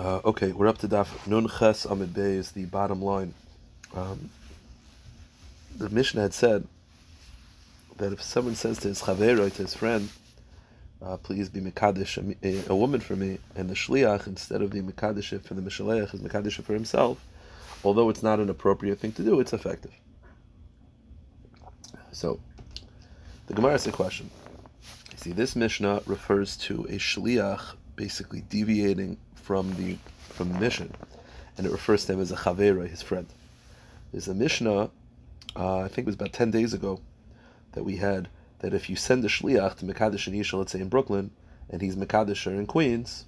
Uh, okay, we're up to Daf Nun Ches Amid Bey is the bottom line. Um, the Mishnah had said that if someone says to his chaveroi, to his friend, uh, please be Mekadesh, a, a, woman for me, and the Shliach, instead of being Mekadesh for the Mishaleach, is Mekadesh for himself, although it's not an appropriate thing to do, it's effective. So, the Gemara has a question. You see, this Mishnah refers to a Shliach basically deviating from the from the mission, and it refers to him as a chavera, his friend. There's a Mishnah, uh, I think it was about ten days ago, that we had that if you send a shliach to Mekadesh and Isha, let's say in Brooklyn, and he's Mekadesh in Queens,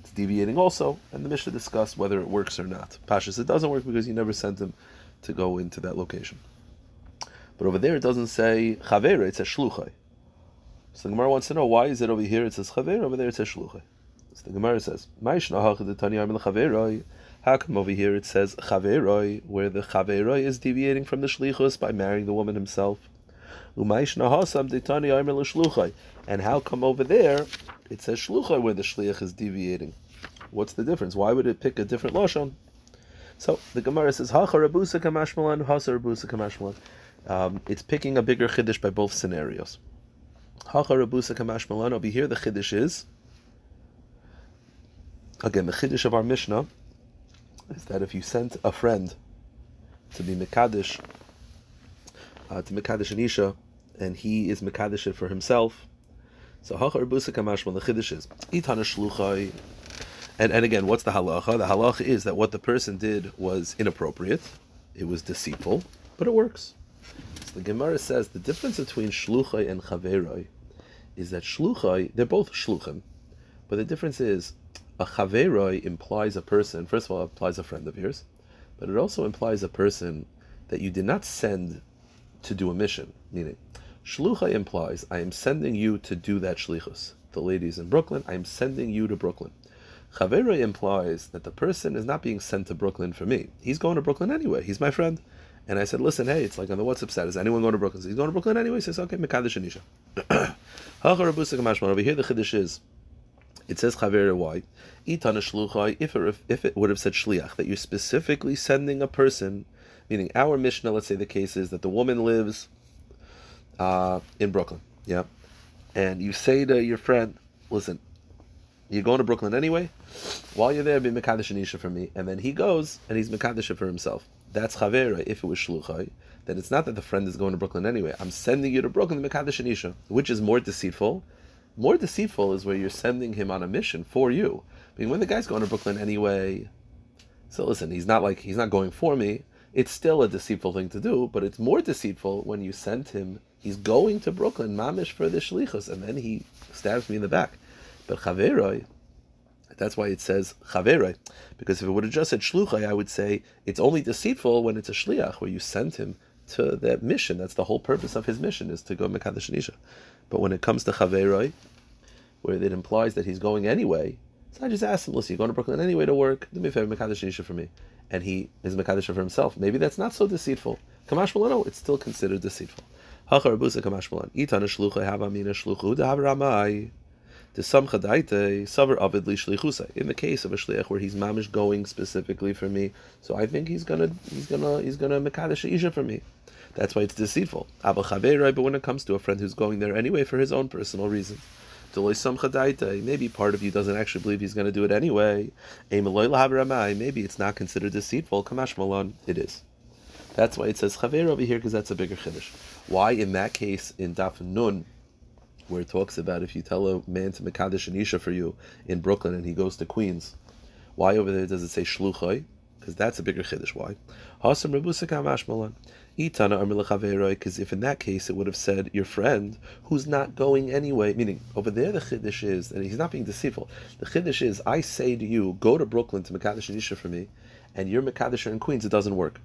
it's deviating also, and the Mishnah discussed whether it works or not. Pashas, it doesn't work because you never sent him to go into that location. But over there it doesn't say chavera, it says shluchai. So the Gemara wants to know why is it over here it says chavera, over there it says shluchai. So the Gemara says, how come over here it says chaveroi, where the chaveroi is deviating from the shlichus by marrying the woman himself? And how come over there it says shluchai where the shliach is deviating? What's the difference? Why would it pick a different lashon? So the Gemara says hacharabusa kamashmalan, hasarabusa kamashmalan. Um, it's picking a bigger chiddush by both scenarios. Hacharabusa kamashmalan. Over here the chiddush is again the chiddush of our Mishnah is that if you sent a friend to be Mekadesh, uh, to Mekadesh Anisha, and he is Mekadesh for himself, so Hachar Busa Kamashma, the Chiddush is, Itana Shluchai, and, and again, what's the halacha? The halacha is that what the person did was inappropriate, it was deceitful, but it works. So the Gemara says the difference between Shluchai and Chaveroi is that Shluchai, they're both Shluchim, but the difference is a chaveroi implies a person. First of all, it implies a friend of yours, but it also implies a person that you did not send to do a mission. Meaning, shlucha implies I am sending you to do that shlichus. The ladies in Brooklyn, I am sending you to Brooklyn. Chaveroi implies that the person is not being sent to Brooklyn for me. He's going to Brooklyn anyway. He's my friend. And I said, listen, hey, it's like on the WhatsApp status. Anyone going to Brooklyn? He's going to Brooklyn anyway. He says, okay, Mekadesh Anisha. Over here, the Chiddush is it says chaver why itana shluchai if it, if it would have said shliach that you're specifically sending a person, meaning our Mishnah. Let's say the case is that the woman lives uh, in Brooklyn, yeah, and you say to your friend, listen. You're going to Brooklyn anyway. While you're there, be Mekadesh Anisha for me. And then he goes and he's Mekadesh for himself. That's Chavera. If it was Shluchai, then it's not that the friend is going to Brooklyn anyway. I'm sending you to Brooklyn, Mekadesh Anisha, which is more deceitful more deceitful is where you're sending him on a mission for you. I mean, when the guy's going to Brooklyn anyway, so listen, he's not like he's not going for me. It's still a deceitful thing to do, but it's more deceitful when you send him. He's going to Brooklyn, mamish for the shlichus, and then he stabs me in the back. But chaveroi, that's why it says chaveroi, because if it would have just said shluchai, I would say it's only deceitful when it's a shliach where you send him to that mission. That's the whole purpose of his mission is to go mekadesh nisha. But when it comes to Chaveroi, where it implies that he's going anyway, so I just asked him, listen, you're going to Brooklyn anyway to work, do me a favor, Mekadesh Nisha for me. And he is Mekadesh for himself. Maybe that's not so deceitful. Kamash Malano, it's still considered deceitful. Hachar Busa Kamash Malan. Itana Shlucha Havamina Shluchu Dahavramai. The Samcha Daite, Savar Avid Li Shlichusa. In the case of a Shliach where he's mamish going specifically for me, so I think he's gonna he's gonna he's gonna Mekadesh Isha for me. That's why it's deceitful. But when it comes to a friend who's going there anyway for his own personal reasons, maybe part of you doesn't actually believe he's going to do it anyway. Maybe it's not considered deceitful. Kamash Malon, it is. That's why it says chaver over here because that's a bigger chiddush. Why in that case in Daf Nun, where it talks about if you tell a man to Mekadesh Anisha for you in Brooklyn and he goes to Queens, why over there does it say shluchai? Because that's a bigger chiddush. Why? Itana because if in that case it would have said your friend who's not going anyway, meaning over there the chiddush is, and he's not being deceitful. The chiddush is, I say to you, go to Brooklyn to Mekadesh and Isha for me, and you're Mekadesh in Queens, it doesn't work.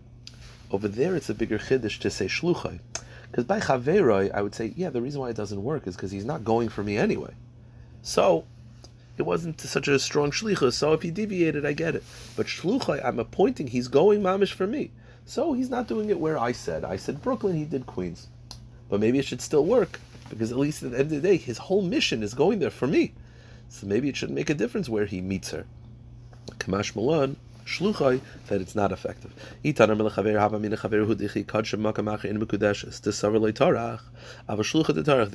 Over there it's a bigger chiddush to say shluchai, because by chaveroi I would say, yeah, the reason why it doesn't work is because he's not going for me anyway. So it wasn't such a strong shlichus. So if he deviated, I get it. But shluchai, I'm appointing he's going mamish for me. So he's not doing it where I said. I said Brooklyn, he did Queens. But maybe it should still work because at least at the end of the day, his whole mission is going there for me. So maybe it should make a difference where he meets her. Kamash Malan, shluchai that it's not effective. In The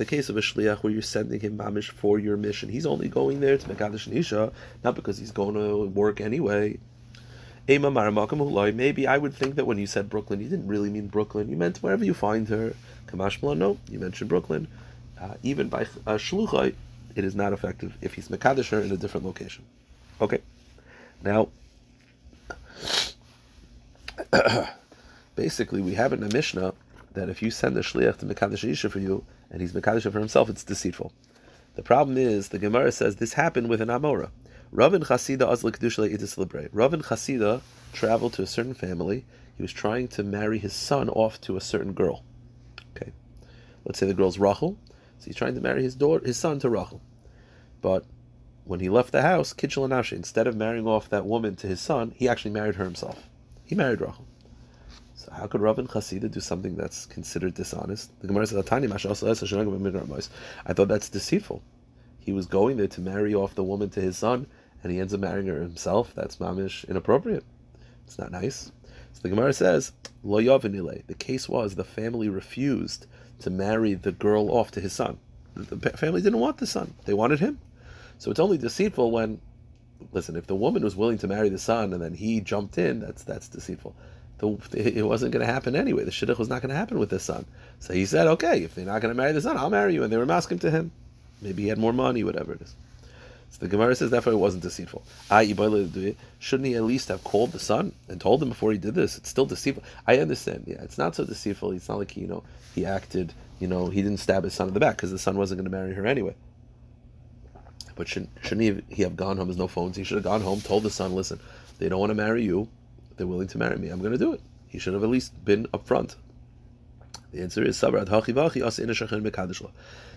case of a shliach where you're sending him mamish for your mission, he's only going there to mekadosh nisha, not because he's going to work anyway. Maybe I would think that when you said Brooklyn, you didn't really mean Brooklyn. You meant wherever you find her. Kamashmala, no, you mentioned Brooklyn. Uh, even by uh, shluchai, it is not effective if he's mekadosh her in a different location. Okay, now basically, we have in the Mishnah that if you send a shliach to Mekadosh Isha for you, and he's Mekadosh for himself, it's deceitful. The problem is, the Gemara says this happened with an Amora. Rav and Chasida Azla Kedusha Idis Rav and Chasida traveled to a certain family. He was trying to marry his son off to a certain girl. Okay, let's say the girl's Rachel, so he's trying to marry his daughter, his son to Rachel. But when he left the house, Kitchel and instead of marrying off that woman to his son, he actually married her himself. He married Rachel. So how could Rav and Chasida do something that's considered dishonest? The Gemara says, I thought that's deceitful. He was going there to marry off the woman to his son, and he ends up marrying her himself. That's mamish inappropriate. It's not nice. So the Gemara says, Lo The case was the family refused to marry the girl off to his son. The family didn't want the son; they wanted him. So it's only deceitful when listen, if the woman was willing to marry the son and then he jumped in, that's that's deceitful. The, it wasn't going to happen anyway. The shidduch was not going to happen with the son. So he said, okay, if they're not going to marry the son, I'll marry you. And they were masking to him. Maybe he had more money, whatever it is. So the Gemara says therefore it wasn't deceitful. Shouldn't he at least have called the son and told him before he did this? It's still deceitful. I understand. Yeah, it's not so deceitful. It's not like he, you know he acted. You know he didn't stab his son in the back because the son wasn't going to marry her anyway. But shouldn't, shouldn't he, have, he have gone home? There's no phones. He should have gone home, told the son, listen, they don't want to marry you. They're willing to marry me. I'm going to do it. He should have at least been upfront. The answer is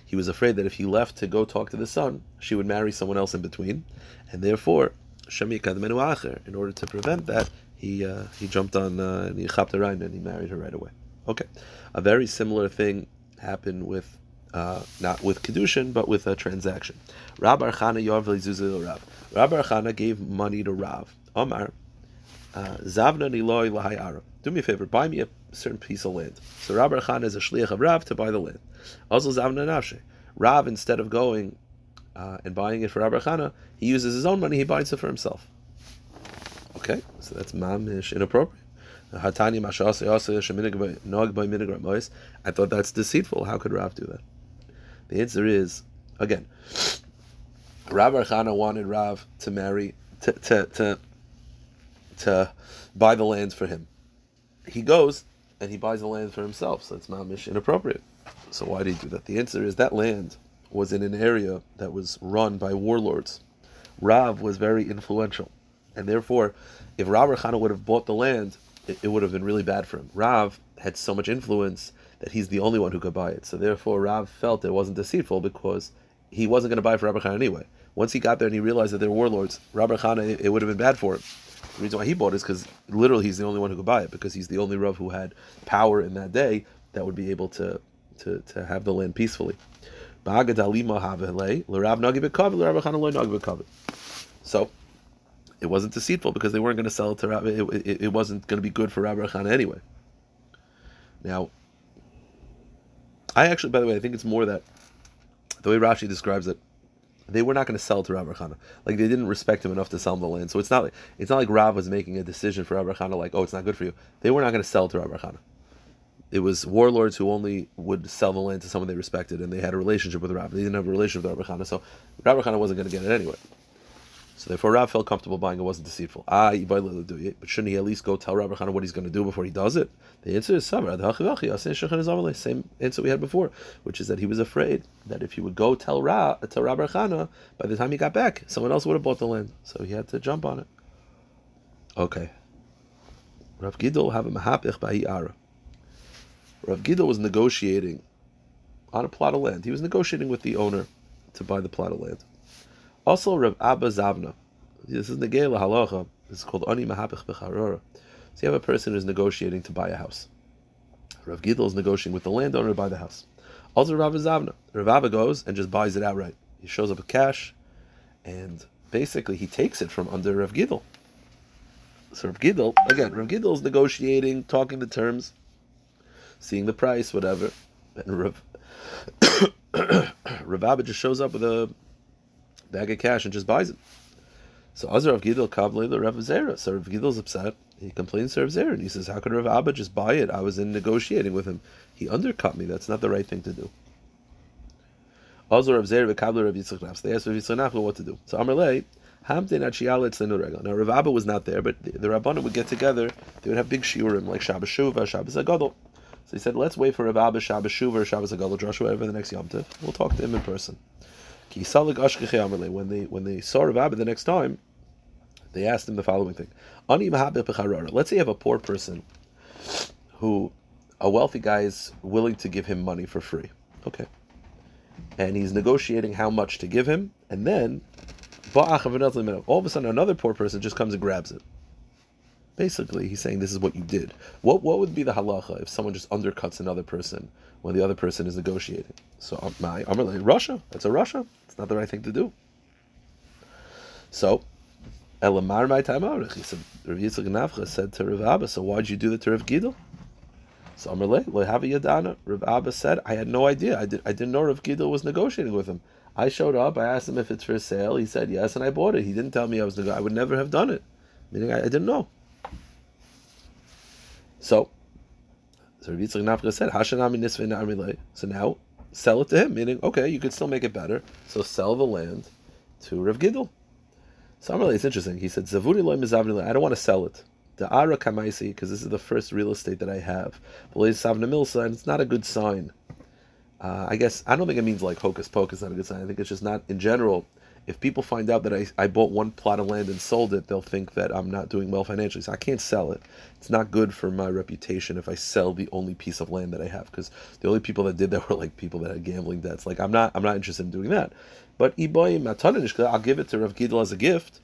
He was afraid that if he left to go talk to the son, she would marry someone else in between, and therefore, in order to prevent that, he uh, he jumped on uh, and he chapped her and he married her right away. Okay, a very similar thing happened with uh, not with kedushin, but with a transaction. Rab Archana Rav. Rab Archana gave money to Rav. Omar, uh, Zavna Niloi Lahai Arab. Do me a favor, buy me a certain piece of land. So Rab Archana is a shliach of Rav to buy the land. Also Zavna Nafshe. Rav, instead of going uh, and buying it for Rab Archana, he uses his own money, he buys it for himself. Okay, so that's mamish inappropriate. I thought that's deceitful. How could Rav do that? The answer is again, Rav Archana wanted Rav to marry to to to, to buy the lands for him. He goes and he buys the land for himself, so it's mamish inappropriate. So why did he do that? The answer is that land was in an area that was run by warlords. Rav was very influential, and therefore, if Rav Archana would have bought the land, it, it would have been really bad for him. Rav had so much influence that he's the only one who could buy it. So therefore, Rav felt it wasn't deceitful because he wasn't going to buy for Rabbi Chana anyway. Once he got there and he realized that they're warlords, Rabbi Chana, it, it would have been bad for him. The reason why he bought it is because literally he's the only one who could buy it because he's the only Rav who had power in that day that would be able to to, to have the land peacefully. So it wasn't deceitful because they weren't going to sell it to Rabbi. It, it, it wasn't going to be good for Rabbi Chana anyway. Now, I actually, by the way, I think it's more that the way Rashi describes it, they were not going to sell to Rav Chana. Like they didn't respect him enough to sell him the land. So it's not like it's not like Rav was making a decision for Rav Chana, like, oh, it's not good for you. They were not going to sell to Rav Chana. It was warlords who only would sell the land to someone they respected, and they had a relationship with Rav. They didn't have a relationship with Rav Chana, so Rav Chana wasn't going to get it anyway. So therefore, Rav felt comfortable buying it wasn't deceitful. Ah, but shouldn't he at least go tell Rabbi what he's going to do before he does it? The answer is same answer we had before, which is that he was afraid that if he would go tell Ra, tell Rabbi Chana, by the time he got back, someone else would have bought the land, so he had to jump on it. Okay. Rav Gidel have a mahapich by Ara. Rav Gidel was negotiating on a plot of land. He was negotiating with the owner to buy the plot of land. Also, Rav Abba Zavna. This is Negela Halacha. Is called Ani Mahapich Becharora. So you have a person who's negotiating to buy a house. Rav Gidel is negotiating with the landowner to buy the house. Also, Rav Zavna. Rav Abba goes and just buys it outright. He shows up with cash, and basically he takes it from under Rav Gidel. So Rav Gidel, again, Rav Gidel is negotiating, talking the terms, seeing the price, whatever. And Rav, Rav Abba just shows up with a bag of cash and just buys it. So Azar Rav Gidel Kavle the Rav Zera. So Rav Gidel's upset. He complains to Rav Zera and he says, How could Rav Abba just buy it? I was in negotiating with him. He undercut me. That's not the right thing to do. Azar Rav Zera Kavle Rav Yitzchak Nafs. They asked Rav Yitzchak Nafs what to do. So Amar Lei, Hamdin Achialit Now Rav Abba was not there, but the, the would get together. They would have big shiurim like Shabbos Shuva, Shabbos Agadol. So he said, let's wait for Rav Abba, Shabbos Shuva, Shabbos Agadol, Joshua over the next Yom. We'll talk to him in person. When they when they saw Rav Abba the next time, they asked him the following thing: Let's say you have a poor person who a wealthy guy is willing to give him money for free. Okay. And he's negotiating how much to give him, and then all of a sudden another poor person just comes and grabs it. Basically, he's saying this is what you did. What what would be the halacha if someone just undercuts another person when the other person is negotiating? So um, my I'm Russia. That's a Russia. It's not the right thing to do. So Elamar my time out. He said Rav Yitzchak Nafcha said to Rav Abba, so why'd you do that to Rav? So Amalei, Lehavi Yadana, Rav Abba said, I had no idea. I, did, I didn't know Rav Gidel was negotiating with him. I showed up, I asked him if it's for sale. He said yes, and I bought it. He didn't tell me I was I would never have done it. Meaning I, I didn't know. So, so Rav Yitzchak Nafcha said, Hashanami. So now, sell it to him, meaning, okay, you could still make it better. So sell the land to Rav Gidel. So really, it's interesting. He said, "Zavuni loy mizavni I don't want to sell it. The ara kamaisi, because this is the first real estate that I have. milsa, and it's not a good sign. Uh, I guess I don't think it means like hocus pocus, not a good sign. I think it's just not in general. If people find out that I, I bought one plot of land and sold it, they'll think that I'm not doing well financially. So I can't sell it. It's not good for my reputation if I sell the only piece of land that I have, because the only people that did that were like people that had gambling debts. Like I'm not I'm not interested in doing that. But I'll give it to Rav Gidel as a gift.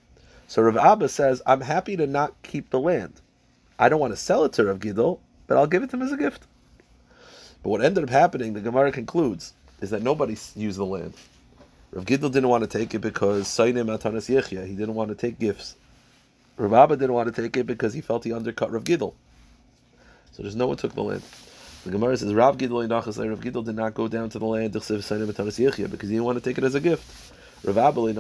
So Rav Abba says, I'm happy to not keep the land. I don't want to sell it to Rav Gidel, but I'll give it to him as a gift. But what ended up happening, the Gemara concludes, is that nobody used the land. Rav Gidel didn't want to take it because Sainim Atanas Yechia, he didn't want to take gifts. Rav Abba didn't want to take it because he felt he undercut Rav Gidel. So there's no one took the land. The Gemara says Rav Gidel Rav Gidel did not go down to the land because he didn't want to take it as a gift. Rav Abba didn't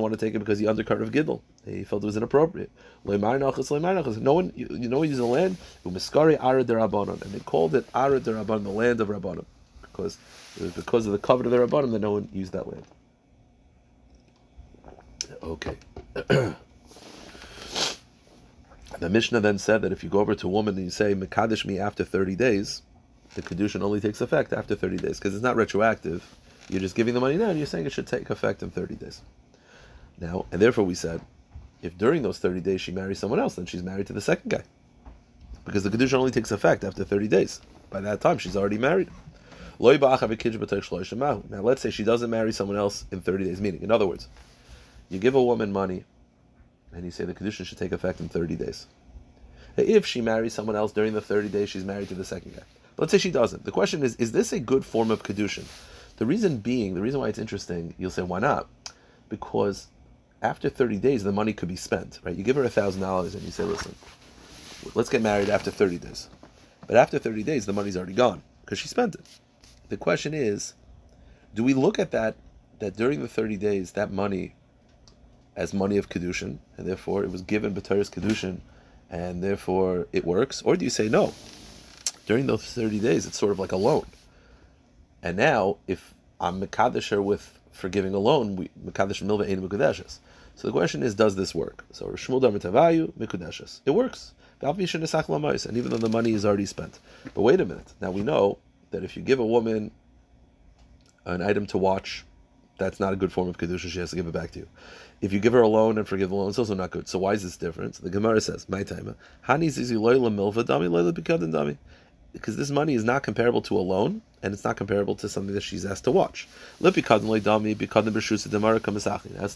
want to take it because he undercut Rav Gidel. He felt it was inappropriate. No one, you, you know, used the land and they called it Ara the land of Rabbanim, because it was because of the covenant of the Rabbanim that no one used that land. Okay. The Mishnah then said that if you go over to a woman and you say Mekadesh me after 30 days, the Kedushin only takes effect after 30 days because it's not retroactive. You're just giving the money now and you're saying it should take effect in 30 days. Now, and therefore we said, if during those 30 days she marries someone else, then she's married to the second guy. Because the Kedushin only takes effect after 30 days. By that time, she's already married. Now, let's say she doesn't marry someone else in 30 days, meaning, in other words, you give a woman money and you say the kedusha should take effect in 30 days. If she marries someone else during the 30 days, she's married to the second guy. Let's say she doesn't. The question is, is this a good form of kedushin? The reason being, the reason why it's interesting, you'll say, why not? Because after 30 days, the money could be spent, right? You give her $1,000 and you say, listen, let's get married after 30 days. But after 30 days, the money's already gone because she spent it. The question is, do we look at that, that during the 30 days, that money as money of kedushin, and therefore it was given b'teres kedushin, and therefore it works? Or do you say no? During those thirty days, it's sort of like a loan. And now, if I'm mekadesh with forgiving a loan, we mekadesh milva ein mekudeshes. So the question is, does this work? So Shmuel Damitavayu mekudeshes. It works. And even though the money is already spent. But wait a minute. Now we know that if you give a woman an item to watch, that's not a good form of kedusha. She has to give it back to you. If you give her a loan and forgive the loan, it's also not good. So why is this different? The Gemara says, "My time, hani zizi loyla milva dami loyla dami." Because this money is not comparable to a loan, and it's not comparable to something that she's asked to watch. It's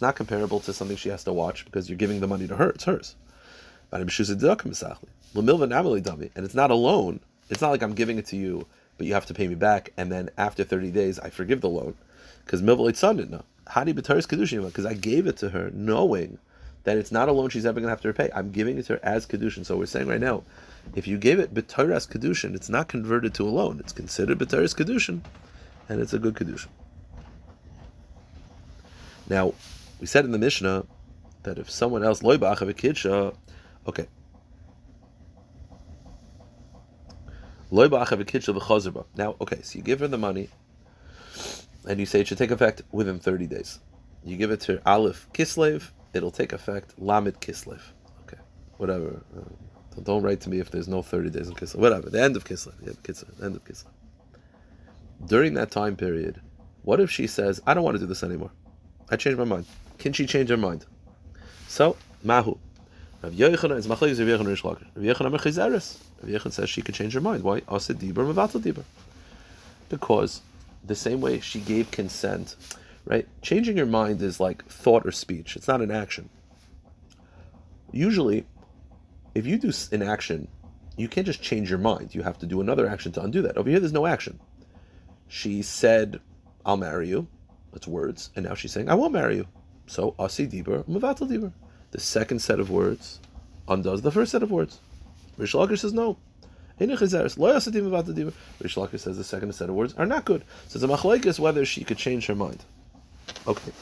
not comparable to something she has to watch because you're giving the money to her; it's hers. And it's not a loan. It's not like I'm giving it to you, but you have to pay me back, and then after 30 days, I forgive the loan. Because milva no. Hadi b'taris kedushin because I gave it to her knowing that it's not a loan she's ever going to have to repay. I'm giving it to her as kedushin. So we're saying right now, if you gave it b'toras kedushin, it's not converted to a loan. It's considered b'toras kedushin, and it's a good kedushin. Now, we said in the Mishnah that if someone else Loibach of a kidsha, okay. Loy ba'achav kidsha v'chazerba. Now, okay, so you give her the money, and you say it should take effect within 30 days. You give it to Aleph Kislev, it'll take effect Lamed Kislev. Okay, whatever. Uh, don't write to me if there's no 30 days in Kislev. Whatever, the end of Kislev. Yeah, Kislev, end of Kislev. During that time period, what if she says, I don't want to do this anymore? I changed my mind. Can she change her mind? So, Mahu. Rav Yochanan is Machlekes Rav Yochanan Rish Lakish. Rav Yochanan Mechizeres. Rav Yochanan says she could change her mind. Why? Asa Dibur Mevatel Dibur. Because the same way she gave consent, right? Changing your mind is like thought or speech. It's not an action. Usually, if you do an action, you can't just change your mind. You have to do another action to undo that. Over here, there's no action. She said, I'll marry you. That's words. And now she's saying, I won't marry you. So, Asi Dibur, Muvatal Dibur. The second set of words undoes the first set of words. Rish Lakish says no. Rish Lakish says the second set of words are not good. So a machlekes whether she could change her mind. Okay.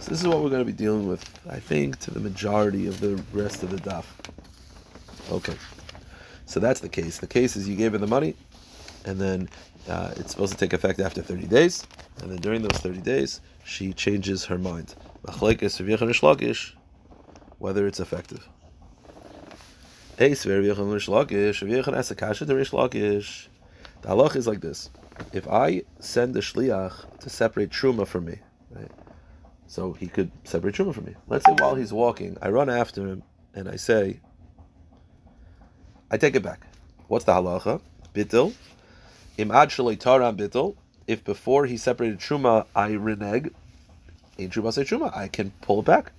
So this is what we're going to be dealing with, I think, to the majority of the rest of the daf. Okay. So that's the case. The case is you gave her the money, and then uh, it's supposed to take effect after 30 days, and then during those 30 days, she changes her mind. Whether it's effective. The halach is like this. If I send the shliach to separate truma from me, right? So he could separate truma from me. Let's say while he's walking, I run after him and I say, I take it back. What's the halacha? Bitil. Im ad taram bitil. If before he separated truma, I reneg, in truma say truma, I can pull it back.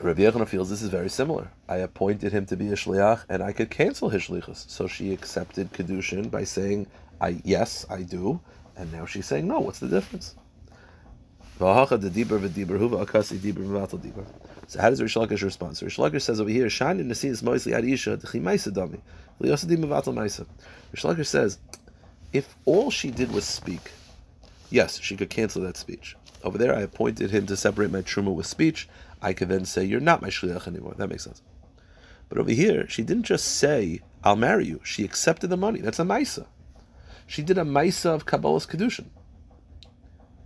Rabbi Yechon feels this is very similar. I appointed him to be a shliach, and I could cancel his shlichus. So she accepted kedushin by saying, "I yes, I do," and now she's saying, "No." What's the difference? So how does Rish Lakish respond? So Rish Lakish says over here, "Shani nesis moisli ad isha d'chimaisa dami liyosadim mevatel maisa." Rish Lakish says, if all she did was speak, yes, she could cancel that speech. Over there, I appointed him to separate my truma with speech. I could then say, You're not my shliach anymore. That makes sense. But over here, she didn't just say, I'll marry you. She accepted the money. That's a maisa. She did a maisa of Kabbalah's Kedushin.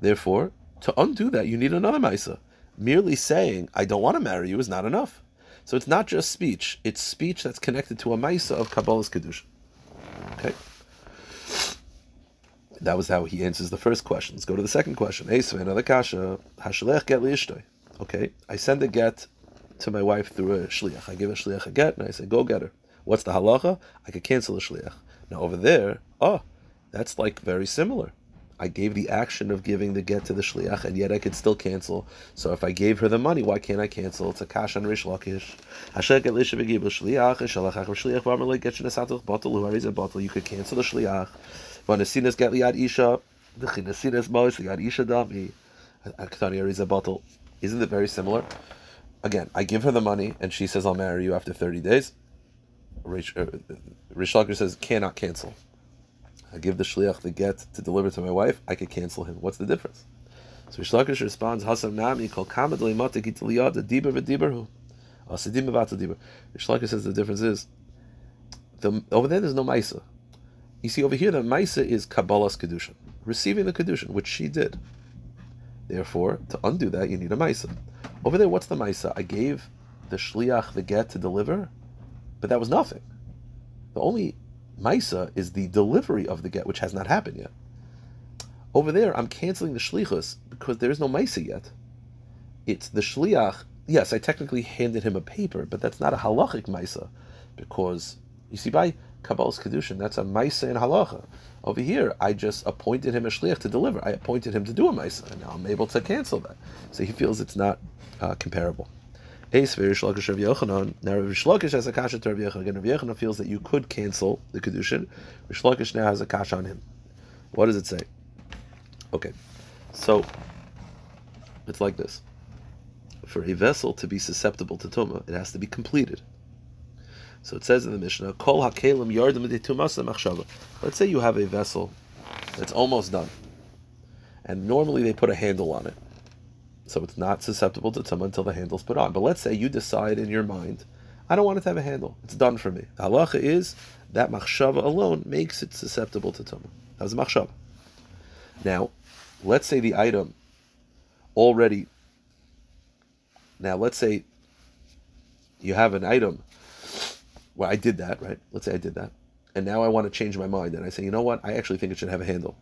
Therefore, to undo that, you need another maisa. Merely saying, I don't want to marry you is not enough. So it's not just speech, it's speech that's connected to a maisa of Kabbalah's Kedushin. Okay? That was how he answers the first question. Let's go to the second question. another kasha. Hashalech get Okay, I send a get to my wife through a shliach. I give a shliach a get, and I say, go get her. What's the halacha? I could cancel the shliach. Now over there, oh, that's like very similar. I gave the action of giving the get to the shliach, and yet I could still cancel. So if I gave her the money, why can't I cancel? It's a kash on Rish Lakish. You could cancel the shliach. Vanasinas get liad isha. The chinasinas mos liad isha dami. Aktani ariza bottle. Isn't it very similar? Again, I give her the money, and she says, I'll marry you after 30 days. Rish, uh, Rish says, cannot cancel. I give the shliach the get to deliver to my wife, I could cancel him. What's the difference? So Rish Lakish responds, Hasam nami kol kamad leimata gitiliyad diber v'diberhu. Asidim v'vata diber. Says the difference is, the, over there there's no maisa. You see, over here the maisa is Kabbalah's kedusha, receiving the kedusha, which she did. Therefore, to undo that, you need a Maisa. Over there, what's the Maisa? I gave the Shliach the get to deliver, but that was nothing. The only Maisa is the delivery of the get, which has not happened yet. Over there, I'm canceling the Shlichus because there is no Maisa yet. It's the Shliach. Yes, I technically handed him a paper, but that's not a halachic Maisa because, you see, by Kabbalah's Kedushin, that's a Maisa in halacha. Over here, I just appointed him a shliach to deliver. I appointed him to do a ma'isa, and now I'm able to cancel that. So he feels it's not uh, comparable. Ace very Shlakish Rav Yochanan. Now Rav Shlakish has a kasha to Rav Yochanan. Again, Rav Yochanan feels that you could cancel the kedushin. Rav Shlakish now has a kasha on him. What does it say? Okay, so it's like this. for a vessel to be susceptible to tuma, it has to be completed. So it says in the Mishnah, Kol hakelim yardim machshava. Let's say you have a vessel that's almost done, and normally they put a handle on it, so it's not susceptible to tuma until the handle's put on. But let's say you decide in your mind, I don't want it to have a handle. It's done for me. The halacha is that machshava alone makes it susceptible to tuma. That was machshava. Now, let's say the item already. Now, let's say you have an item well, I did that, right? Let's say I did that. And now I want to change my mind. And I say, you know what? I actually think it should have a handle.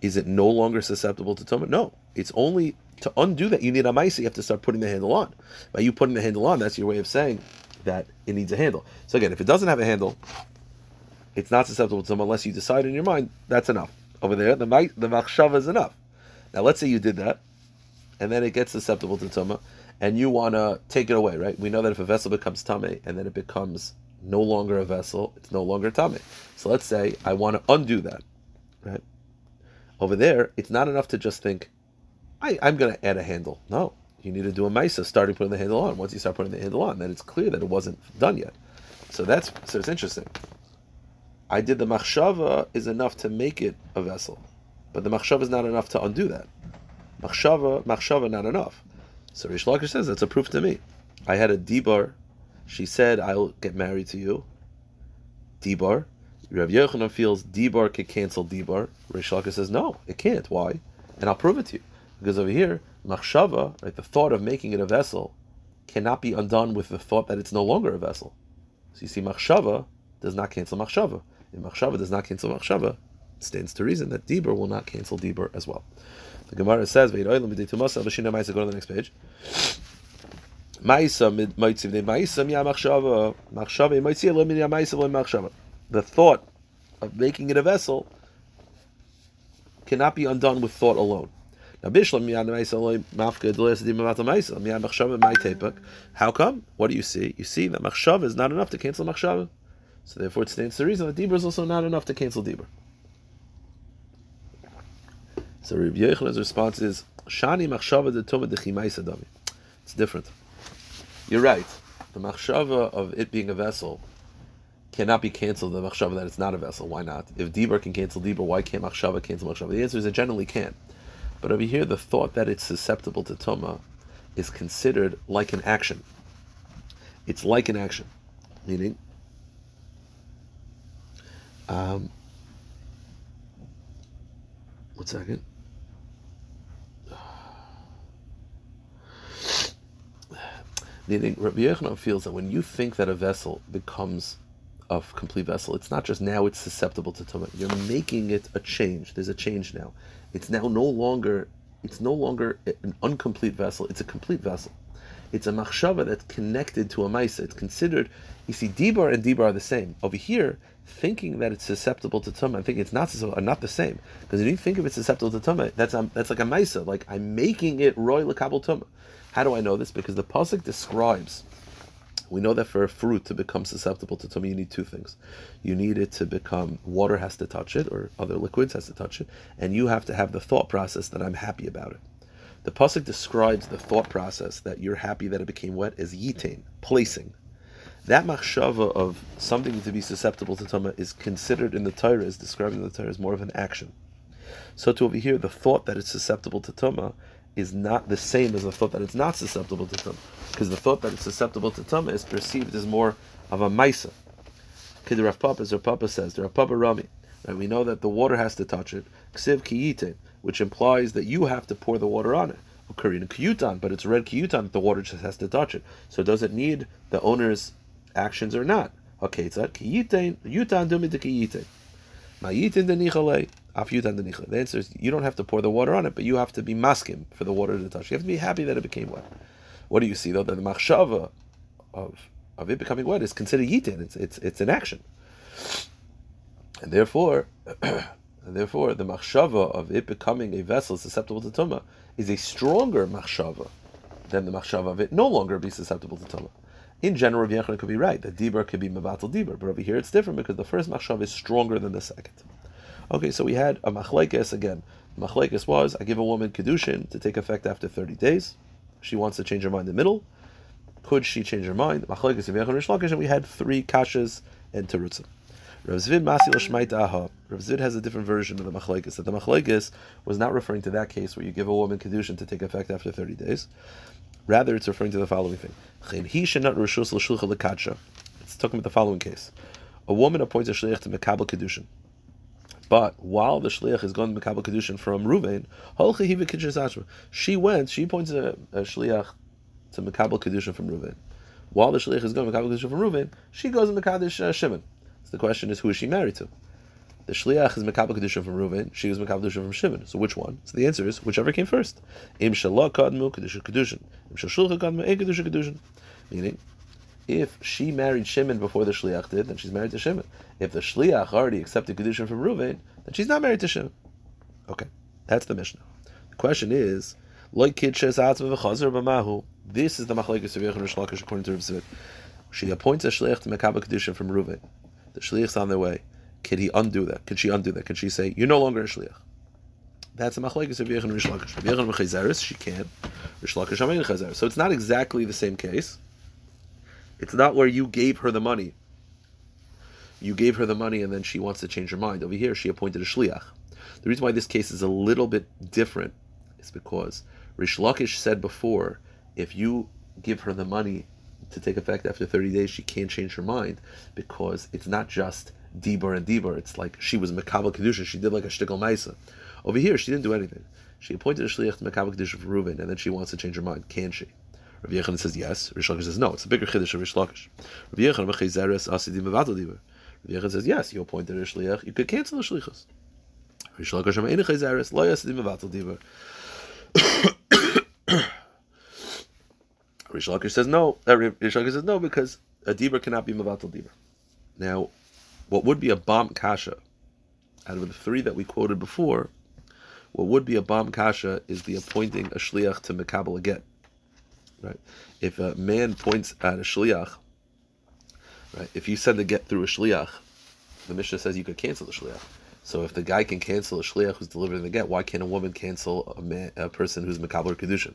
Is it no longer susceptible to tuma? No. It's only to undo that. You need a mice. You have to start putting the handle on. By you putting the handle on, that's your way of saying that it needs a handle. So again, if it doesn't have a handle, it's not susceptible to tuma unless you decide in your mind that's enough. Over there, the the machshava is enough. Now let's say you did that, and then it gets susceptible to tuma, and you want to take it away, right? We know that if a vessel becomes tame and then it becomes no longer a vessel, it's no longer tame. So let's say I want to undo that, right? Over there, it's not enough to just think, I, I'm going to add a handle. No, you need to do a misa, starting putting the handle on. Once you start putting the handle on, then it's clear that it wasn't done yet. So that's so it's interesting. I did the machshava is enough to make it a vessel, but the machshava is not enough to undo that. Machshava, machshava, not enough. So Rish Lakish says that's a proof to me. I had a dibar. She said, "I'll get married to you." Dibar. Rav Yochanan feels dibar can cancel dibar. Rish Lakish says, "No, it can't. Why?" And I'll prove it to you. Because over here, machshava, right, the thought of making it a vessel, cannot be undone with the thought that it's no longer a vessel. So you see, machshava does not cancel machshava. If machshava does not cancel machshava, it stands to reason that dibar will not cancel dibar as well. The Gemara says, "Ve'id oilam tumasa v'shina ma'isa." Go to the next page. Ma'isa mid ma'itziv de ma'isa miya machshava machshava ma'itziv lo miya ma'isa lo machshava. The thought of making it a vessel cannot be undone with thought alone. Now. How come? What do you see? You see that machshava is not enough to cancel machshava. So therefore, it stands to reason that dibur is also not enough to cancel dibur. So Rabbi Yochanan's response is Shani machshava de tuma dechimaisa dami. It's different. You're right. The machshava of it being a vessel cannot be canceled. The machshava that it's not a vessel. Why not? If dibur can cancel dibur, why can't machshava cancel machshava? The answer is it generally can. But over here, the thought that it's susceptible to tuma is considered like an action. It's like an action, meaning. Um, one second. Meaning, Rabbi Yochanan feels that when you think that a vessel becomes a complete vessel, it's not just now it's susceptible to tumah. You're making it a change. There's a change now. It's now no longer it's no longer an incomplete vessel. It's a complete vessel. It's a machshava that's connected to a maisa. It's considered. You see, dibar and dibar are the same. Over here, thinking that it's susceptible to tumah, I think it's not are not the same. Because if you think of it susceptible to tumah, that's um, that's like a maisa. Like I'm making it roy lekabel tumah. How do I know this? Because the pasuk describes. We know that for a fruit to become susceptible to tummy, you need two things. You need it to become water has to touch it, or other liquids has to touch it, and you have to have the thought process that I'm happy about it. The pasuk describes the thought process that you're happy that it became wet as yitain, placing. That machshava of something to be susceptible to tumah is considered in the Torah, is described in the Torah as more of an action. So to over here, the thought that it's susceptible to tumah is not the same as the thought that it's not susceptible to tumah, because the thought that it's susceptible to tumah is perceived as more of a maisa. Rav Papa, as Rav Papa says, the Rav Papa Rami, right, we know that the water has to touch it, ksiv kiyite, which implies that you have to pour the water on it. Korean kiyutan, but it's red kiyutan the water just has to touch it. So does it need the owner's actions or not? Okay, it's that kiyite, yutan dumi de kiyite. Mayitin de nichalei. The answer is you don't have to pour the water on it, but you have to be maskim for the water to touch. You have to be happy that it became wet. What do you see though? That the machshava of of it becoming wet is considered yitin. It's it's it's an action, and therefore, and therefore, the machshava of it becoming a vessel susceptible to tuma is a stronger machshava than the machshava of it no longer be susceptible to tuma. In general, Rav Yechon could be right that dibar could be mevatel dibar, but over here it's different because the first machshava is stronger than the second. Okay, so we had a machlekes again. Machlekes was I give a woman kedushin to take effect after thirty days. She wants to change her mind in the middle. Could she change her mind? Machlekes and we had three kashas and terutzim. Rav Zvid Masi Lashmaita Aha. Rav has a different version of the machlekes. That the machlekes was not referring to that case where you give a woman kedushin to take effect after thirty days. Rather, it's referring to the following thing. It's talking about the following case. A woman appoints a shliach to mekabel kedushin. But while the shliach is going to mekabel kedushin from Ruvain, she went. She appoints a, a shliach to mekabel kedushin from Ruvain. While the shliach is going to mekabel kedushin from Ruvain, she goes to mekadesh uh, Shimon. So the question is, who is she married to? The shliach is mekabel kedushin from Ruvain. She was mekabel kedushin from Shimon. So which one? So the answer is whichever came first. Im shalah kadmu kedushin kedushin. Im shashulcha kadmu e kedushin kedushin. Meaning, if she married Shimon before the Shliach did, then she's married to Shimon. If the Shliach already accepted Kedushin from Reuven, then she's not married to Shimon. Okay, that's the Mishnah. The question is, like This is the Machlekes of Yechon Rishlakish according to Rav. She appoints a Shliach to Mekabah Kedushin from Reuven. The Shliach's on their way. Can he undo that? Can she undo that? Can she say, you're no longer a Shliach? That's a machlekes of Yechon Rishlakish. Yechon Mechazeres, she can. Rishlakish Amein Chazeres. So it's not exactly the same case. It's not where you gave her the money. You gave her the money and then she wants to change her mind. Over here, she appointed a shliach. The reason why this case is a little bit different is because Rish Lakish said before, if you give her the money to take effect after 30 days, she can't change her mind because it's not just Dibur and Dibur. It's like she was Mekabal Kedusha. She did like a Shtickle Maisa. Over here, she didn't do anything. She appointed a Shliach to Mekabal Kedusha for Reuven, and then she wants to change her mind. Can she? Rav Yechon says yes. Rish says no. It's a bigger chiddush of Rish Lakish. Rav Yechon says yes. You appointed a shliach. You could cancel the shlichus. Rish Lakish am. Rish says no. Uh, says no because a diver cannot be mevatel diver. Now, what would be a bomb kasha out of the three that we quoted before? What would be a bomb kasha is the appointing a shliach to mekabel a get. Right? If a man points at a shliach, right? If you send a get through a shliach, the Mishnah says you could cancel the shliach. So if the guy can cancel a shliach who's delivering the get, why can't a woman cancel a, man, a person who's makabler kedushin?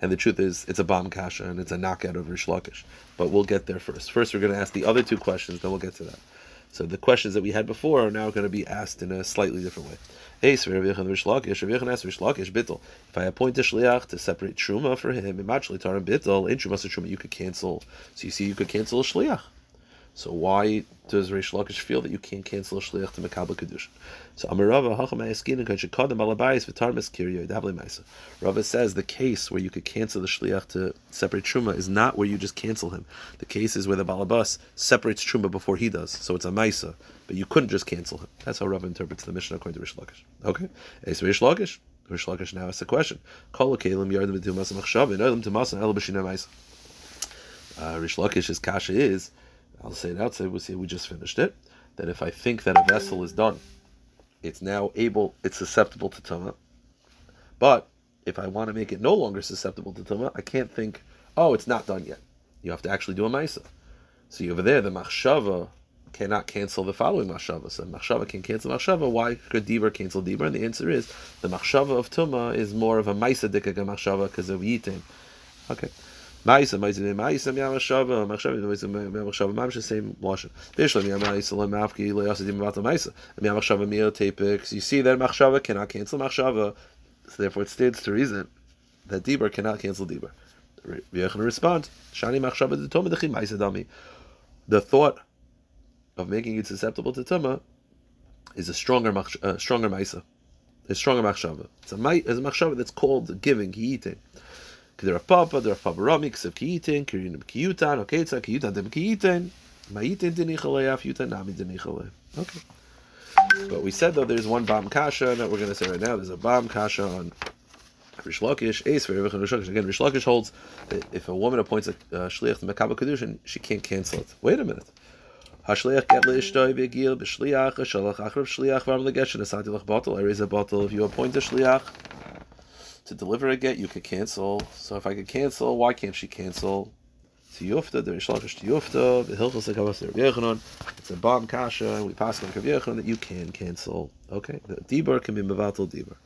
And the truth is, it's a bomb kasha and it's a knockout of Rish Lakish. But we'll get there first. First, we're going to ask the other two questions, then we'll get to that. So the questions that we had before are now going to be asked in a slightly different way. If I appoint a shliach to separate truma for him, you could cancel. So you see, you could cancel a shliach. So why does Reish Lakish feel that you can't cancel a shliach to Mekabel Kedushin? So Amarava Hacham Ayaskin and Kadam Alabayis V'Tarmes Kiryo Davle Maisa. Rava says the case where you could cancel the shliach to separate truma is not where you just cancel him. The case is where the balabas separates truma before he does, so it's a Maisa, but you couldn't just cancel him. That's how Rava interprets the Mishnah according to Reish Lakish. Okay, Ace Reish Lakish. Reish Lakish now asks a question. Kol Kalim Yardim B'Tumas Machshavin Elam Tumas El B'Shina Maisa. Uh, Rish Lakish's kasha is I'll say it outside, we'll see we just finished it, that if I think that a vessel is done, it's now able, it's susceptible to tuma. But if I want to make it no longer susceptible to tuma, I can't think, oh, it's not done yet. You have to actually do a maisa. See over there, the machshava cannot cancel the following machshava. So machshava can cancel machshava. Why could diver cancel diver? And the answer is the machshava of tuma is more of a maisa dikaga machshava because of yitin. Okay. Ma'isa, Ma'isa, Ma'isa, Ma'amashava, Ma'amashava, Ma'amashava, Ma'amashava, Ma'amashava, same washing. Bishla, Ma'amashava, Ma'amafki, Le'asadim, Ma'ata, Ma'isa, Ma'amashava, Me'otapik. You see that Ma'amashava cannot cancel Ma'amashava, so therefore it stands to reason that Dibur cannot cancel Dibur. V'yechon respond, Shani Ma'amashava, the Toma, Dechi, Ma'isa, Dami. The thought of making it susceptible to Tuma is a stronger, uh, stronger Ma'isa. A stronger Ma'amashava. It's a, it's a Ma'amashava that's called giving, Hiyitin. K'der Papa, der Papa Rami, K'sev Kiyitin, Kirin Kiyutan, Oketza, Kiyutan dem Kiyitin, Mayitin denichale, Af Yutan Nami denichale. Okay. But we said though there's one Bam Kasha that we're going to say right now. There's a Bam Kasha on Rish Lakish, Ace for Rish. Again, Rish Lakish holds that if a woman appoints a shliach to Mekabah Kedushin, she can't cancel it. Wait a minute. Hashliach get leishtoi begil b'shliach, shalach achrav shliach varm legeshin asati lach bottle. I raise a bottle. If you appoint a shliach to deliver a get, you could cancel. So if I could cancel, why can't she cancel? It's a bomb kasha, and we pass on Kav Yechanon that you can cancel. Okay, the dibur can be mevatel dibur.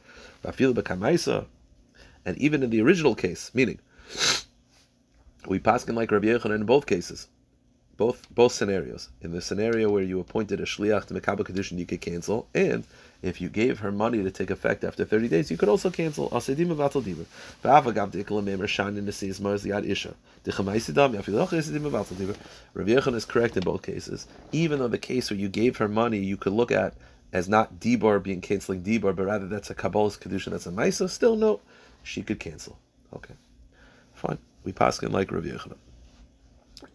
And even in the original case, meaning We pass like Rabbi Yochanan in both cases, both both scenarios. In the scenario where you appointed a shliach to Mekabel Kedushin, you could cancel, and if you gave her money to take effect after 30 days, you could also cancel. In. Rabbi Yochanan is correct in both cases. Even though the case where you gave her money, you could look at as not dibar being canceling dibar, but rather that's a kabbalah's kedushin, that's a ma'isa. Still, no, she could cancel. Okay, fine. We paskin like Rav Yochanan.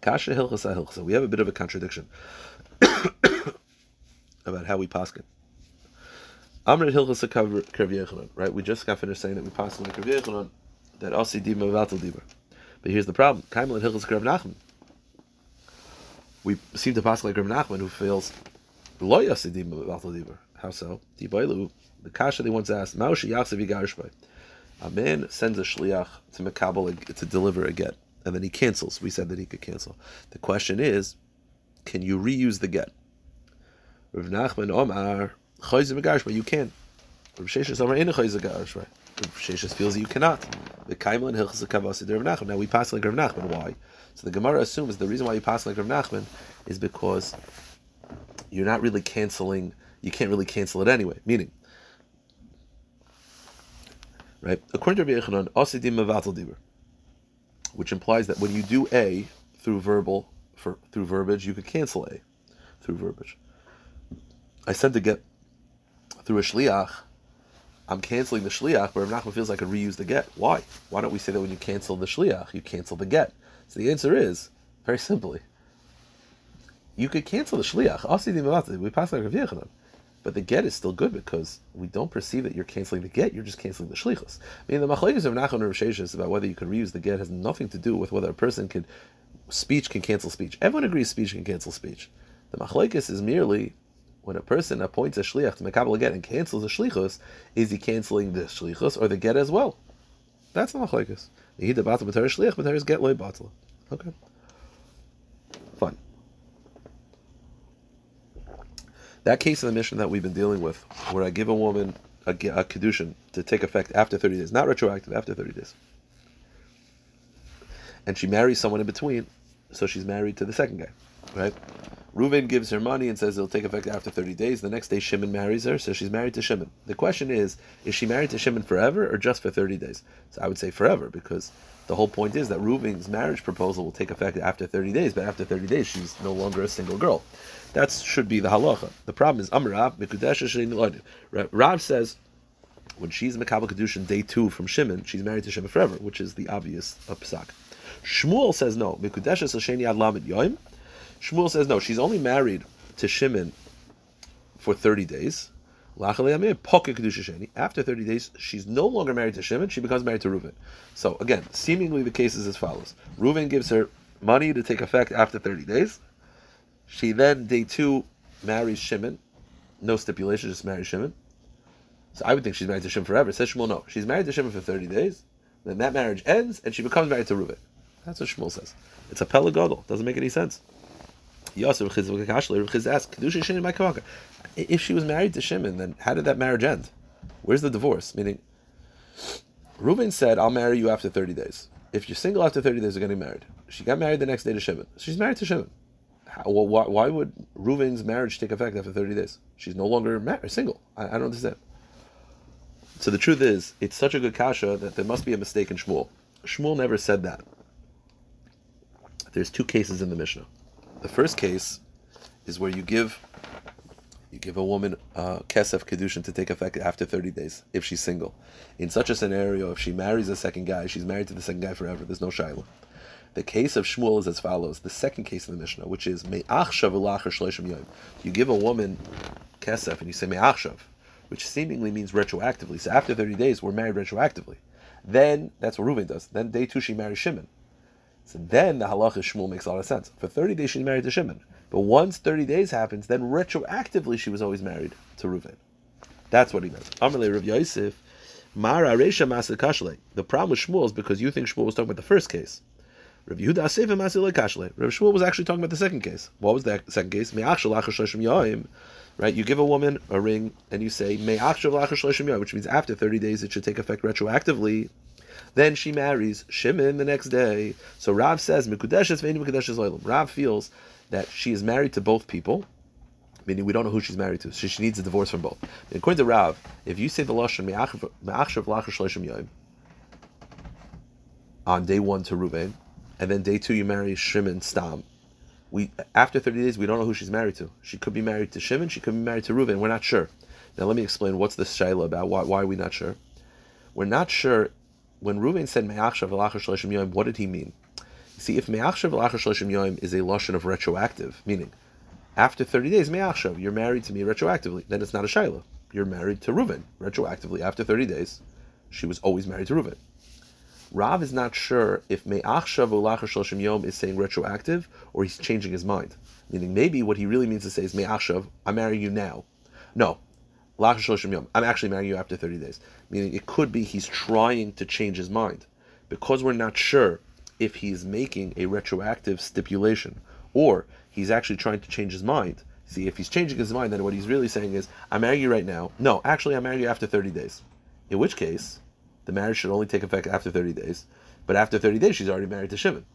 Kasha hilchasa hilchasa. We have a bit of a contradiction about how we paskin. Amrit hilchasa Rav Yochanan. Right? We just got finished saying that we paskin like Rav Yochanan that asi dima vatal dibar. But here's the problem. Kaimel hilchasa Rav Nachman. We seem to pass like Rav Nachman who feels lo yasi dima vatal dibar. How so? Dibailu. The kasha they once asked. Maushi yachsav yigarishbay. A man sends a shliach to Mekabel to deliver a get, and then he cancels. We said that he could cancel. The question is, can you reuse the get? Rav Nachman Omar Chayzim Megarshba, you can. Rav Sheshis Omar in Chayzim. Rav Sheshis feels that you cannot. The Kaimel and Hilchas Kavasi Rav Nachman. Now we pass like Rav Nachman. Why? So the Gemara assumes the reason why you pass like Rav Nachman is because you're not really canceling. You can't really cancel it anyway. Meaning, right? According to Rabbi Yochanan, asidim mevatel diber, which implies that when you do a through verbal for through verbiage, you could cancel a through verbiage. I said to get through a shliach. I'm canceling the shliach, but Rav Nachman feels like I reuse the get. Why? Why don't we say that when you cancel the shliach, you cancel the get? So the answer is very simply. You could cancel the shliach. We pass like Rav Yochanan. But the get is still good because we don't perceive that you're canceling the get, you're just canceling the shlichus. I mean, the machlekes of Nachman and about whether you can reuse the get has nothing to do with whether a person can, speech can cancel speech. Everyone agrees speech can cancel speech. The machlekes is merely when a person appoints a shliach to mekabel a get and cancels a shlichus, is he canceling the shlichus or the get as well? That's the machlekes. He the batal b'tar shliach, b'tar is get loy batal. Okay. Fine. That case of the mission that we've been dealing with, where I give a woman a, a kedushin to take effect after 30 days, not retroactive, after 30 days. And she marries someone in between, so she's married to the second guy, right? Reuven gives her money and says it'll take effect after 30 days. The next day, Shimon marries her, so she's married to Shimon. The question is, is she married to Shimon forever or just for 30 days? So I would say forever, because the whole point is that Reuven's marriage proposal will take effect after 30 days, but after 30 days, she's no longer a single girl. That should be the halacha. The problem is, Amrav, Rav says, when she's Mekabel Kedushin day two from Shimon, she's married to Shimon forever, which is the obvious psak. Shmuel says no. Mikudeshes Sheni Ad Yoim. Shmuel says no. She's only married to Shimon for 30 days. After 30 days, she's no longer married to Shimon, she becomes married to Reuven. So again, seemingly the case is as follows. Reuven gives her money to take effect after 30 days. She then, day two, marries Shimon. No stipulation, just marries Shimon. So I would think she's married to Shimon forever. Says Shmuel, no. She's married to Shimon for 30 days. Then that marriage ends, and she becomes married to Reuven. That's what Shmuel says. It's a pelagodol. Doesn't make any sense. Yosef asked, If she was married to Shimon, then how did that marriage end? Where's the divorce? Meaning, Reuven said, I'll marry you after 30 days. If you're single after 30 days, you're getting married. She got married the next day to Shimon. She's married to Shimon. How, why, why, would Reuven's marriage take effect after 30 days? She's no longer single. I, I don't understand. So the truth is, it's such a good kasha that there must be a mistake in Shmuel. Shmuel never said that. There's two cases in the Mishnah. The first case is where you give you give a woman uh, kesef kedushin to take effect after 30 days if she's single. In such a scenario, if she marries a second guy, she's married to the second guy forever. There's no shiloh. The case of Shmuel is as follows: the second case of the Mishnah, which is me'achshav. You give a woman kesef and you say me'achshav, which seemingly means retroactively. So after 30 days, we're married retroactively. Then that's what Reuven does. Then day two, she marries Shimon. So then the halacha Shmuel makes a lot of sense. For 30 days she's married to Shimon. But once 30 days happens, then retroactively she was always married to Reuven. That's what he meant. Amalei Rav Yosef, Mara Resha Masakashle. The problem with Shmuel is because you think Shmuel was talking about the first case. Rav Yehuda Aseva Masilei Kashle. Rav Shmuel was actually talking about the second case. What was that second case? Right? You give a woman a ring and you say, which means after 30 days it should take effect retroactively. Then she marries Shimon the next day. So Rav says, Mikudeshes ve'ini Mikudeshes Oilam. Rav feels that she is married to both people, meaning we don't know who she's married to, so she needs a divorce from both. According to Rav, if you say the Lashon Me'achshav Lachar Shleshim Yom on day one to Ruvain, and then day two you marry Shimon Stam, we after 30 days we don't know who she's married to. She could be married to Shimon, she could be married to Reuven. We're not sure. Now let me explain what's the shaila about. Why, why are we not sure? We're not sure. When Reuven said Me'achshav Elachar Shleshim Yom, what did he mean? See, if Me'achshav Elachar Shleshim Yom is a lashon of retroactive, meaning after 30 days, Me'achshav, you're married to me retroactively, then it's not a shaila. You're married to Reuven retroactively after 30 days. She was always married to Reuven. Rav is not sure if Me'achshav Elachar Shleshim Yom is saying retroactive or he's changing his mind. Meaning maybe what he really means to say is Me'achshav, I'm marrying you now. No, I'm actually marrying you after 30 days. Meaning it could be he's trying to change his mind. Because we're not sure if he's making a retroactive stipulation or he's actually trying to change his mind. See, if he's changing his mind, then what he's really saying is, I'm marrying you right now. No, actually, I'm marrying you after 30 days. In which case, the marriage should only take effect after 30 days. But after 30 days, she's already married to Shimon.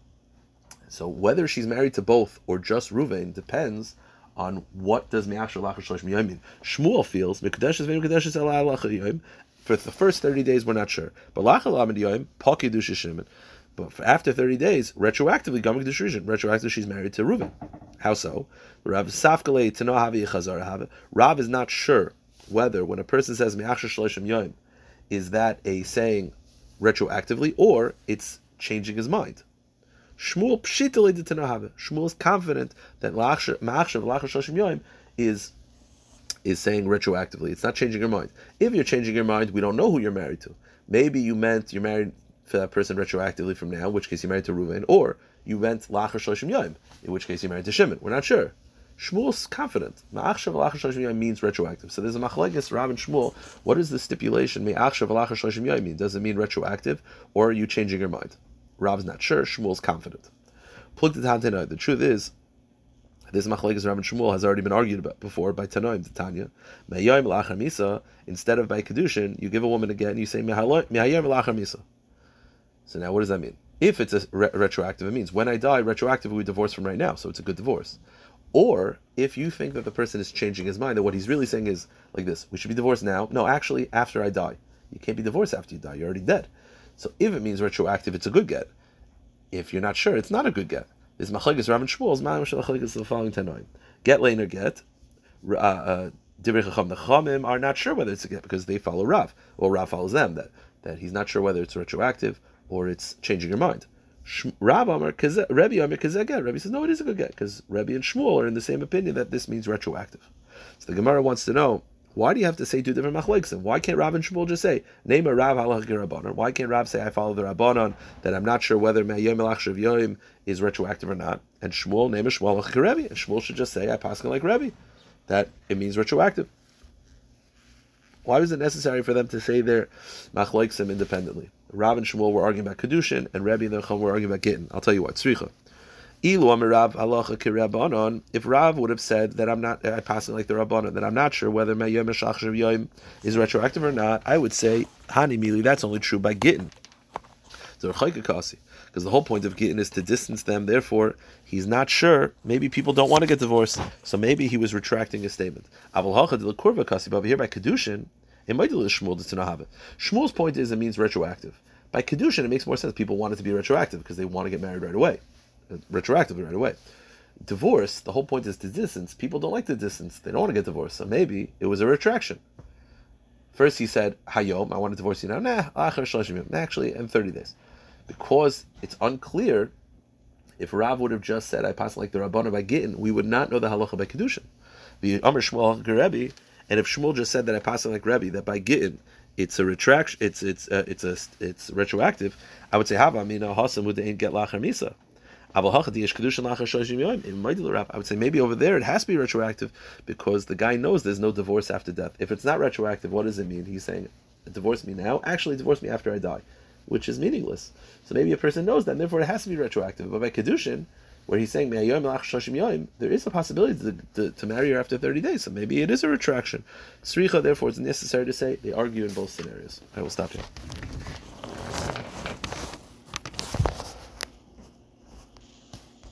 So whether she's married to both or just Ruvain depends on what does Me'achshav Lachar Shloshim Yom mean. Shmuel feels Mekadeshes Ve'im Mekadeshes Ela Lachar Yom. For the first 30 days, we're not sure. But Lachar Lamed Yom, Pakidush Shimon. But for after 30 days, retroactively, Gamik Dushishin, retroactively, she's married to Reuven. How so? Rav Safkale Tano Havi Chazar. Rav is not sure whether when a person says Me'achshav Shloshim Yom, is that a saying retroactively or it's changing his mind. Shmuel pshitale de Shmuel is confident that ma'achshav lachar shloshim yoim is is saying retroactively. It's not changing your mind. If you're changing your mind, we don't know who you're married to. Maybe you meant you're married for that person retroactively from now, in which case you're married to Reuven, or you meant lachar shloshim yoim, in which case you're married to Shimon. We're not sure. Shmuel's confident. Ma'achshav lachar shloshim yoim means retroactive. So there's a machlekes Rav and Shmuel. What is the stipulation? Ma'achshav lachar shloshim yoim mean? Does it mean retroactive, or are you changing your mind? Rav's not sure. Shmuel's confident. The. The truth is, this machlekes Rav and Shmuel has already been argued about before by Tanoim to Tanya. Me'ayim la'achar misa. Instead of by kedushin, you give a woman again. You say me'ayim la'achar misa. So now, what does that mean? If it's a re- retroactive, it means when I die, retroactively we divorce from right now, so it's a good divorce. Or if you think that the person is changing his mind, that what he's really saying is like this: we should be divorced now. No, actually, after I die, you can't be divorced after you die. You're already dead. So if it means retroactive, it's a good get. If you're not sure, it's not a good get. This machlekes Rav and Shmuel's ma'am the following tenoim. Get later get. Uh, uh, the Chachamim are not sure whether it's a get because they follow Rav. Well, Rav follows them that that he's not sure whether it's retroactive or it's changing your mind. Rav Amar Rebbe Amar get. Rebbe says no, it is a good get because Rebbe and Shmuel are in the same opinion that this means retroactive. So the Gemara wants to know why do you have to say two different machleksim? Why can't Rav and Shmuel just say name a Rav halach rabbanon? Why can't Rav say I follow the rabbanon that I'm not sure whether me'yom elachshav is retroactive or not? And Shmuel name a Shmuel halach Rebbe, and Shmuel should just say I pass like Rebbe, that it means retroactive. Why was it necessary for them to say their machleksim independently? Rav and Shmuel were arguing about kedushin, and Rebbe and the Chum were arguing about gittin. I'll tell you what, tzricha. If Rav would have said that I'm not, I pass it like the Rabbanon, that I'm not sure whether my Yom Yom is retroactive or not, I would say Hani Mili. That's only true by Gittin. Because the whole point of Gittin is to distance them. Therefore, he's not sure. Maybe people don't want to get divorced, so maybe he was retracting his statement. Aval But here by kedushin, it might be Shmuel to have it. Shmuel's point is it means retroactive. By kedushin, it makes more sense. People want it to be retroactive because they want to get married right away retroactively right away. Divorce, the whole point is the distance. People don't like the distance. They don't want to get divorced. So maybe it was a retraction. First he said, Hayom, I want to divorce you now. Nah, actually, in 30 days. Because it's unclear if Rav would have just said, I pass like the Rabbana by Gittin, we would not know the halacha by Kedushin. The Amr Shmuel Rebbe, and if Shmuel just said that I pass like Rebbe, that by Gittin, it's a retraction, it's it's uh, it's a it's retroactive. I would say Hava Mina Hasam would ain't get Lachar Misa. I would say maybe over there it has to be retroactive because the guy knows there's no divorce after death. If it's not retroactive, what does it mean? He's saying, divorce me now, actually divorce me after I die, which is meaningless. So maybe a person knows that, therefore it has to be retroactive. But by Kedushin, where he's saying, there is a possibility to, to, to, marry her after 30 days, so maybe it is a retraction. Sricha, therefore, it's necessary to say they argue in both scenarios. I will stop here.